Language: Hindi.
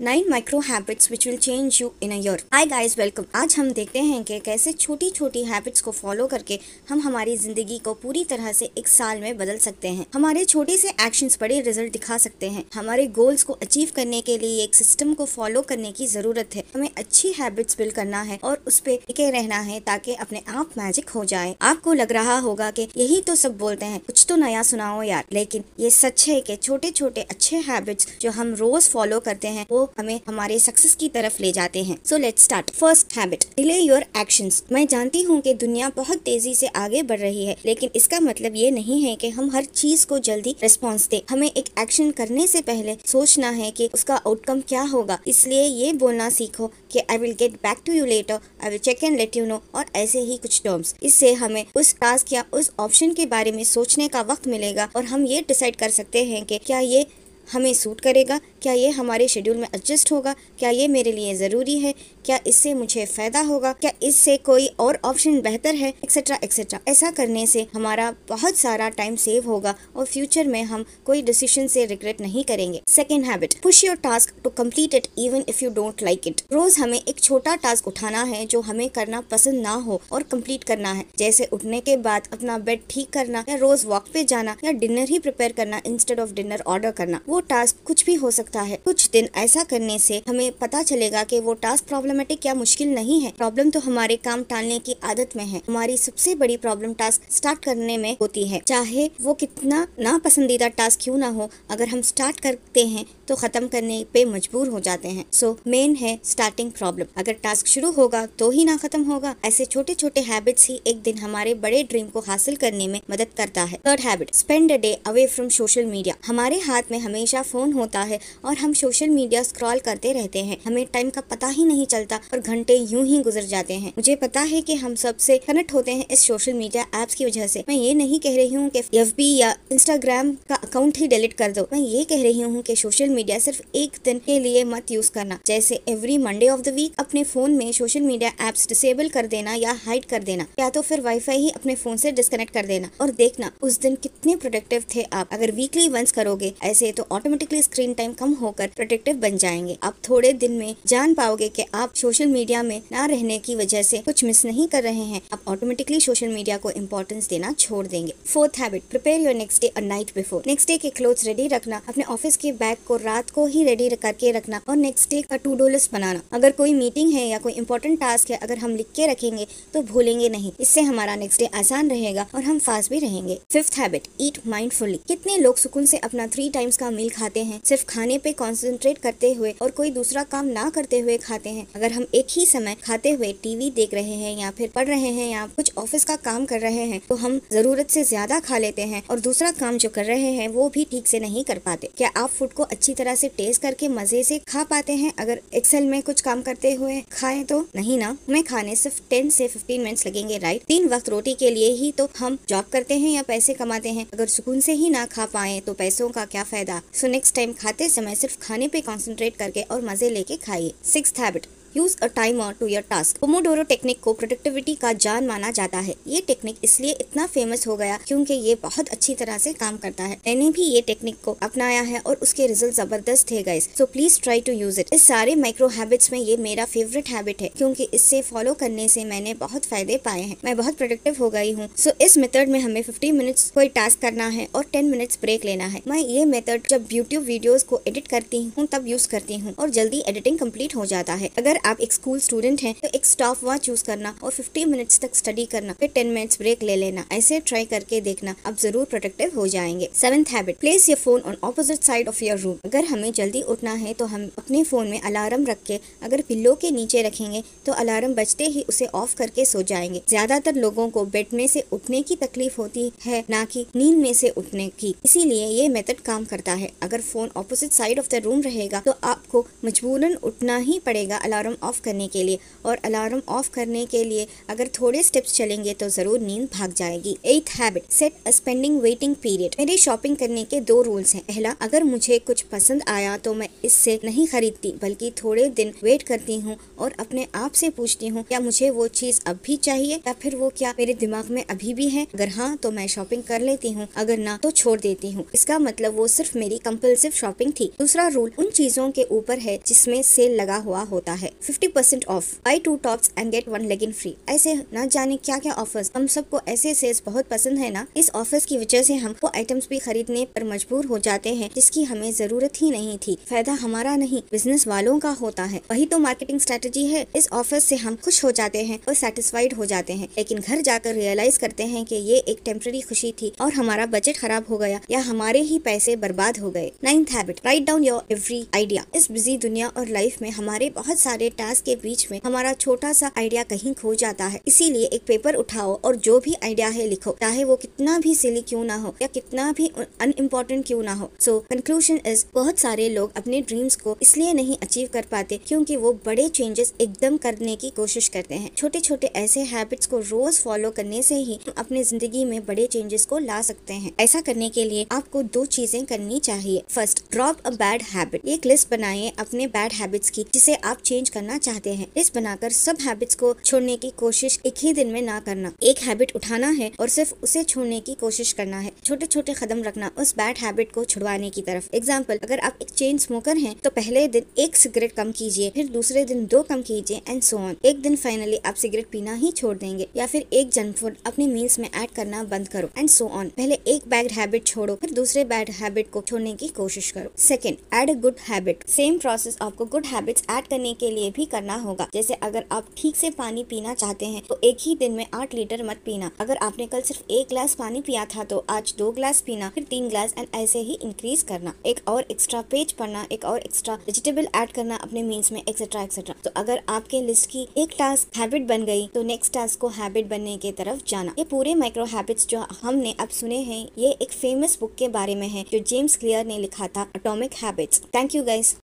Nine micro habits which will change you in a year hi welcome आज हम देखते हैं कि कैसे छोटी छोटी हैबिट्स को फॉलो करके हम हमारी ज़िंदगी को पूरी तरह से एक साल में बदल सकते हैं। हमारे छोटे से एक्शंस बड़े रिज़ल्ट दिखा सकते हैं। हमारे गोल्स को अचीव करने के लिए एक सिस्टम को फॉलो करने की ज़रूरत है। हमें अच्छी हैबिट्स बिल्ड करना है और उस पर टिके रहना है ताकि अपने आप मैजिक हो जाए। आपको लग रहा होगा की यही तो सब बोलते हैं, कुछ तो नया सुनाओ यार। लेकिन ये सच है की छोटे छोटे अच्छे हैबिट्स जो हम रोज फॉलो करते हैं, वो हमें हमारे सक्सेस की तरफ़ ले जाते हैं। So let start first habit delay your actions मैं जानती हूँ की दुनिया बहुत तेज़ी से आगे बढ़ रही है, लेकिन इसका मतलब ये नहीं है की हम हर चीज़ को जल्दी रिस्पॉन्स दे। हमें एक एक्शन करने से पहले सोचना है की उसका आउटकम क्या होगा। इसलिए ये बोलना सीखो कि I will get back to you later I will check and let you know और ऐसे ही कुछ टर्म्स इससे हमें उस टास्क या उस ऑप्शन के बारे में सोचने का वक्त मिलेगा, और हम ये डिसाइड कर सकते हैं कि क्या ये हमें सूट करेगा? क्या ये हमारे शेड्यूल में एडजस्ट होगा? क्या ये मेरे लिए ज़रूरी है? क्या इससे मुझे फ़ायदा होगा? क्या इससे कोई और ऑप्शन बेहतर है? एक्सेट्रा एक्सेट्रा ऐसा करने से हमारा बहुत सारा टाइम सेव होगा और फ्यूचर में हम कोई डिसीज़न से रिग्रेट नहीं करेंगे. Second habit push your task to complete it even if you don't like it रोज हमें एक छोटा टास्क उठाना है जो हमें करना पसंद ना हो और कंप्लीट करना है. जैसे उठने के बाद अपना बेड ठीक करना या रोज वॉक पे जाना या डिनर ही प्रिपेयर करना इंस्टेड ऑफ़ डिनर ऑर्डर करना. वो टास्क कुछ भी हो सकता है. कुछ दिन ऐसा करने से हमें पता चलेगा कि वो टास्क प्रॉब्लम प्रॉब्लमेटिक या मुश्किल नहीं है? प्रॉब्लम तो हमारे काम टालने की आदत में है। हमारी सबसे बड़ी प्रॉब्लम टास्क स्टार्ट करने में होती है। चाहे वो कितना ना पसंदीदा टास्क क्यों ना हो, अगर हम स्टार्ट करते हैं तो खत्म करने पे मजबूर हो जाते हैं। सो so, मेन है स्टार्टिंग प्रॉब्लम अगर टास्क शुरू होगा तो ही ना खत्म होगा। ऐसे छोटे छोटे हैबिट्स ही एक दिन हमारे बड़े ड्रीम को हासिल करने में मदद करता है। Third habit spend a day away from social media हमारे हाथ में हमेशा फ़ोन होता है और हम सोशल मीडिया स्क्रॉल करते रहते हैं। हमें टाइम का पता ही नहीं चलता और घंटे यूँ ही गुजर जाते हैं। मुझे पता है कि हम सबसे कनेक्ट होते हैं इस सोशल मीडिया एप्स की वजह से। मैं ये नहीं कह रही हूँ कि एफ़ या इंस्टाग्राम का अकाउंट ही डिलीट कर दो। मैं ये कह रही हूँ कि सोशल मीडिया सिर्फ़ एक दिन के लिए मत यूज़ करना। जैसे every Monday of the week अपने फ़ोन में सोशल मीडिया एप्स डिसेबल कर देना या हाइड कर देना। या तो फिर वाईफाई ही अपने फ़ोन से डिस्कनेक्ट कर देना। और देखना, उस दिन कितने प्रोडक्टिव थे आप। अगर वीकली वंस करोगे, ऐसे तो ऑटोमेटिकली स्क्रीन टाइम कम होकर प्रोडक्टिव बन जाएँगे। आप थोड़े दिन में जान पाओगे कि आप सोशल मीडिया में ना रहने की वजह से कुछ मिस नहीं कर रहे हैं। आप ऑटोमेटिकली सोशल मीडिया को इम्पोर्टेंस देना छोड़ देंगे। Fourth habit prepare your next day और नाइट बिफोर नेक्स्ट डे के क्लोथ रेडी रखना। अपने ऑफ़िस के बैग को रात को ही रेडी करके रखना और नेक्स्ट डे का टू डो लिस्ट बनाना। अगर कोई मीटिंग है या कोई इंपॉर्टेंट टास्क है, अगर हम लिख के रखेंगे तो भूलेंगे नहीं। इससे हमारा नेक्स्ट डे आसान रहेगा और हम फास्ट भी रहेंगे। फिफ्थ हैबिट ईट माइंडफुली कितने लोग सुकून से अपना थ्री टाइम्स का मील खाते हैं, सिर्फ़ खाने पे कॉन्सेंट्रेट करते हुए और कोई दूसरा काम ना करते हुए खाते हैं। अगर हम एक ही समय खाते हुए टीवी देख रहे हैं या फिर पढ़ रहे हैं या कुछ ऑफ़िस का काम कर रहे हैं तो हम ज़रूरत से ज़्यादा खा लेते हैं और दूसरा काम जो कर रहे हैं, वो भी ठीक से नहीं कर पाते। क्या आप फ़ूड को अच्छी तरह से टेस्ट करके मज़े से खा पाते हैं। अगर एक्सेल में कुछ काम करते हुए खाए तो नहीं ना, हमें खाने सिर्फ़ टेन से फिफ्टीन मिनट्स लगेंगे राइट तीन वक्त रोटी के लिए ही तो हम जॉब करते हैं या पैसे कमाते हैं। अगर सुकून से ही ना खा पाए तो पैसों का क्या फ़ायदा? सो नेक्स्ट टाइम खाते समय सिर्फ़ खाने पे कॉन्सेंट्रेट करके और मज़े लेके खाइए। Six habit use a timer to your task Pomodoro technique को प्रोडक्टिविटी का जान माना जाता है। ये टेक्निक इसलिए इतना फ़ेमस हो गया क्योंकि ये बहुत अच्छी तरह से काम करता है। मैंने भी ये टेक्निक को अपनाया है और उसके रिज़ल्ट ज़बरदस्त थे guys so please try to use it इस सारे माइक्रो हैबिट्स में ये मेरा फेवरेट हैबिट है क्योंकि इससे फॉलो करने से मैंने बहुत फ़ायदे पाए हैं। मैं बहुत प्रोडक्टिव हो गई हूँ। सो so, इस मेथड में हमें फिफ्टी मिनट्स कोई टास्क करना है और टेन मिनट्स ब्रेक लेना है। मैं ये मेथड जब यूट्यूब वीडियोज़ को एडिट करती हूँ तब यूज़ करती हूँ और जल्दी एडिटिंग कंप्लीट हो जाता है। अगर आप एक स्कूल स्टूडेंट हैं तो एक स्टॉप वॉच चूज़ करना और 50 मिनट्स तक स्टडी करना, फिर 10 मिनट्स ब्रेक ले लेना, ऐसे ट्राई करके देखना, आप ज़रूर प्रोटेक्टिव हो जाएँगे। Seventh habit place your phone on opposite side of your room अगर हमें जल्दी उठना है तो हम अपने फ़ोन में अलार्म रख के, अगर पिल्लो के नीचे रखेंगे तो अलार्म बजते ही उसे ऑफ़ करके सो जाएँगे। ज़्यादातर लोगों को बेड में से उठने की तकलीफ़ होती है, ना कि नींद में से उठने की। इसीलिए ये मेथड काम करता है। अगर phone opposite side of the room रहेगा तो आपको मजबूरन उठना ही पड़ेगा अलार्म अलार्म ऑफ़ करने के लिए और अलार्म ऑफ़ करने के लिए अगर थोड़े स्टेप्स चलेंगे तो ज़रूर नींद भाग जाएगी। Eighth habit set a spending waiting period मेरे शॉपिंग करने के दो रूल्स हैं। पहला, अगर मुझे कुछ पसंद आया तो मैं इससे नहीं खरीदती, बल्कि थोड़े दिन वेट करती हूँ और अपने आप से पूछती हूँ, क्या मुझे वो चीज़ अब भी चाहिए या फिर वो क्या मेरे दिमाग में अभी भी है? अगर हाँ तो मैं शॉपिंग कर लेती हूँ। अगर ना तो छोड़ देती हूँ। इसका मतलब वो सिर्फ़ मेरी कंपल्सिव शॉपिंग थी। दूसरा रूल उन चीज़ों के ऊपर है जिसमें सेल लगा हुआ होता है। Fifty percent off buy two tops and get one legging free ऐसे न जाने क्या क्या ऑफर्स हम सबको ऐसे सेल्स बहुत पसंद है ना? इस ऑफर्स की वजह से हम वो आइटम्स भी खरीदने पर मजबूर हो जाते हैं, जिसकी हमें ज़रूरत ही नहीं थी। फ़ायदा हमारा नहीं बिज़नेस वालों का होता है। वही तो मार्केटिंग स्ट्रेटेजी है। इस ऑफ़र से हम खुश हो जाते हैं और सेटिस्फाइड हो जाते हैं। लेकिन घर जाकर रियलाइज़ करते हैं कि ये एक टेम्पररी खुशी थी और हमारा बजट खराब हो गया या हमारे ही पैसे बर्बाद हो गए। Ninth habit write down your every idea इस बिज़ी दुनिया और लाइफ में हमारे बहुत सारे टास्क के बीच में हमारा छोटा सा आइडिया कहीं खो जाता है। इसीलिए एक पेपर उठाओ और जो भी आइडिया है लिखो। चाहे वो कितना भी सिली क्यों ना हो या कितना भी अनइम्पोर्टेंट क्यों ना हो। सो कंक्लूजन इज़ बहुत सारे लोग अपने ड्रीम्स को इसलिए नहीं अचीव कर पाते क्योंकि वो बड़े चेंजेस एकदम करने की कोशिश करते हैं। छोटे छोटे ऐसे हैबिट्स को रोज फॉलो करने से ही हम अपने ज़िंदगी में बड़े चेंजेस को ला सकते हैं। ऐसा करने के लिए आपको दो चीज़ें करनी चाहिए। First drop a bad habit एक लिस्ट बनाए अपने बैड हैबिट्स की जिसे आप चेंज करना चाहते हैं। लिस्ट बनाकर सब हैबिट्स को छोड़ने की कोशिश एक ही दिन में ना करना। एक हैबिट उठाना है और सिर्फ़ उसे छोड़ने की कोशिश करना है। छोटे छोटे कदम रखना उस बैड हैबिट को छुड़वाने की तरफ़। एग्ज़ाम्पल अगर आप एक चेन स्मोकर हैं तो पहले दिन एक सिगरेट कम कीजिए, फिर दूसरे दिन दो कम कीजिए एंड सो ऑन एक दिन फाइनली आप सिगरेट पीना ही छोड़ देंगे, या फिर एक जंक फ़ूड अपने मील्स में ऐड करना बंद करो एंड सो ऑन पहले एक बैड हैबिट छोड़ो, फिर दूसरे बैड हैबिट को छोड़ने की कोशिश करो. Second add a good habit same process आपको गुड हैबिट्स ऐड करने के लिए भी करना होगा। जैसे अगर आप ठीक से पानी पीना चाहते हैं तो एक ही दिन में आठ लीटर मत पीना। अगर आपने कल सिर्फ़ एक ग्लास पानी पिया था तो आज दो ग्लास पीना, फिर तीन ग्लास एंड ऐसे ही इंक्रीज करना। एक और एक्स्ट्रा पेज पढ़ना, एक और एक्स्ट्रा वेजिटेबल ऐड करना अपने मील्स में एक्सेट्रा एक्सेट्रा तो अगर आपके लिस्ट की एक टास्क हैबिट बन गई तो नेक्स्ट टास्क को हैबिट बनने की तरफ़ जाना। ये पूरे माइक्रो हैबिट्स जो हमने अब सुने हैं, ये एक फ़ेमस बुक के बारे में है, जो जेम्स क्लियर ने लिखा था atomic habits thank you guys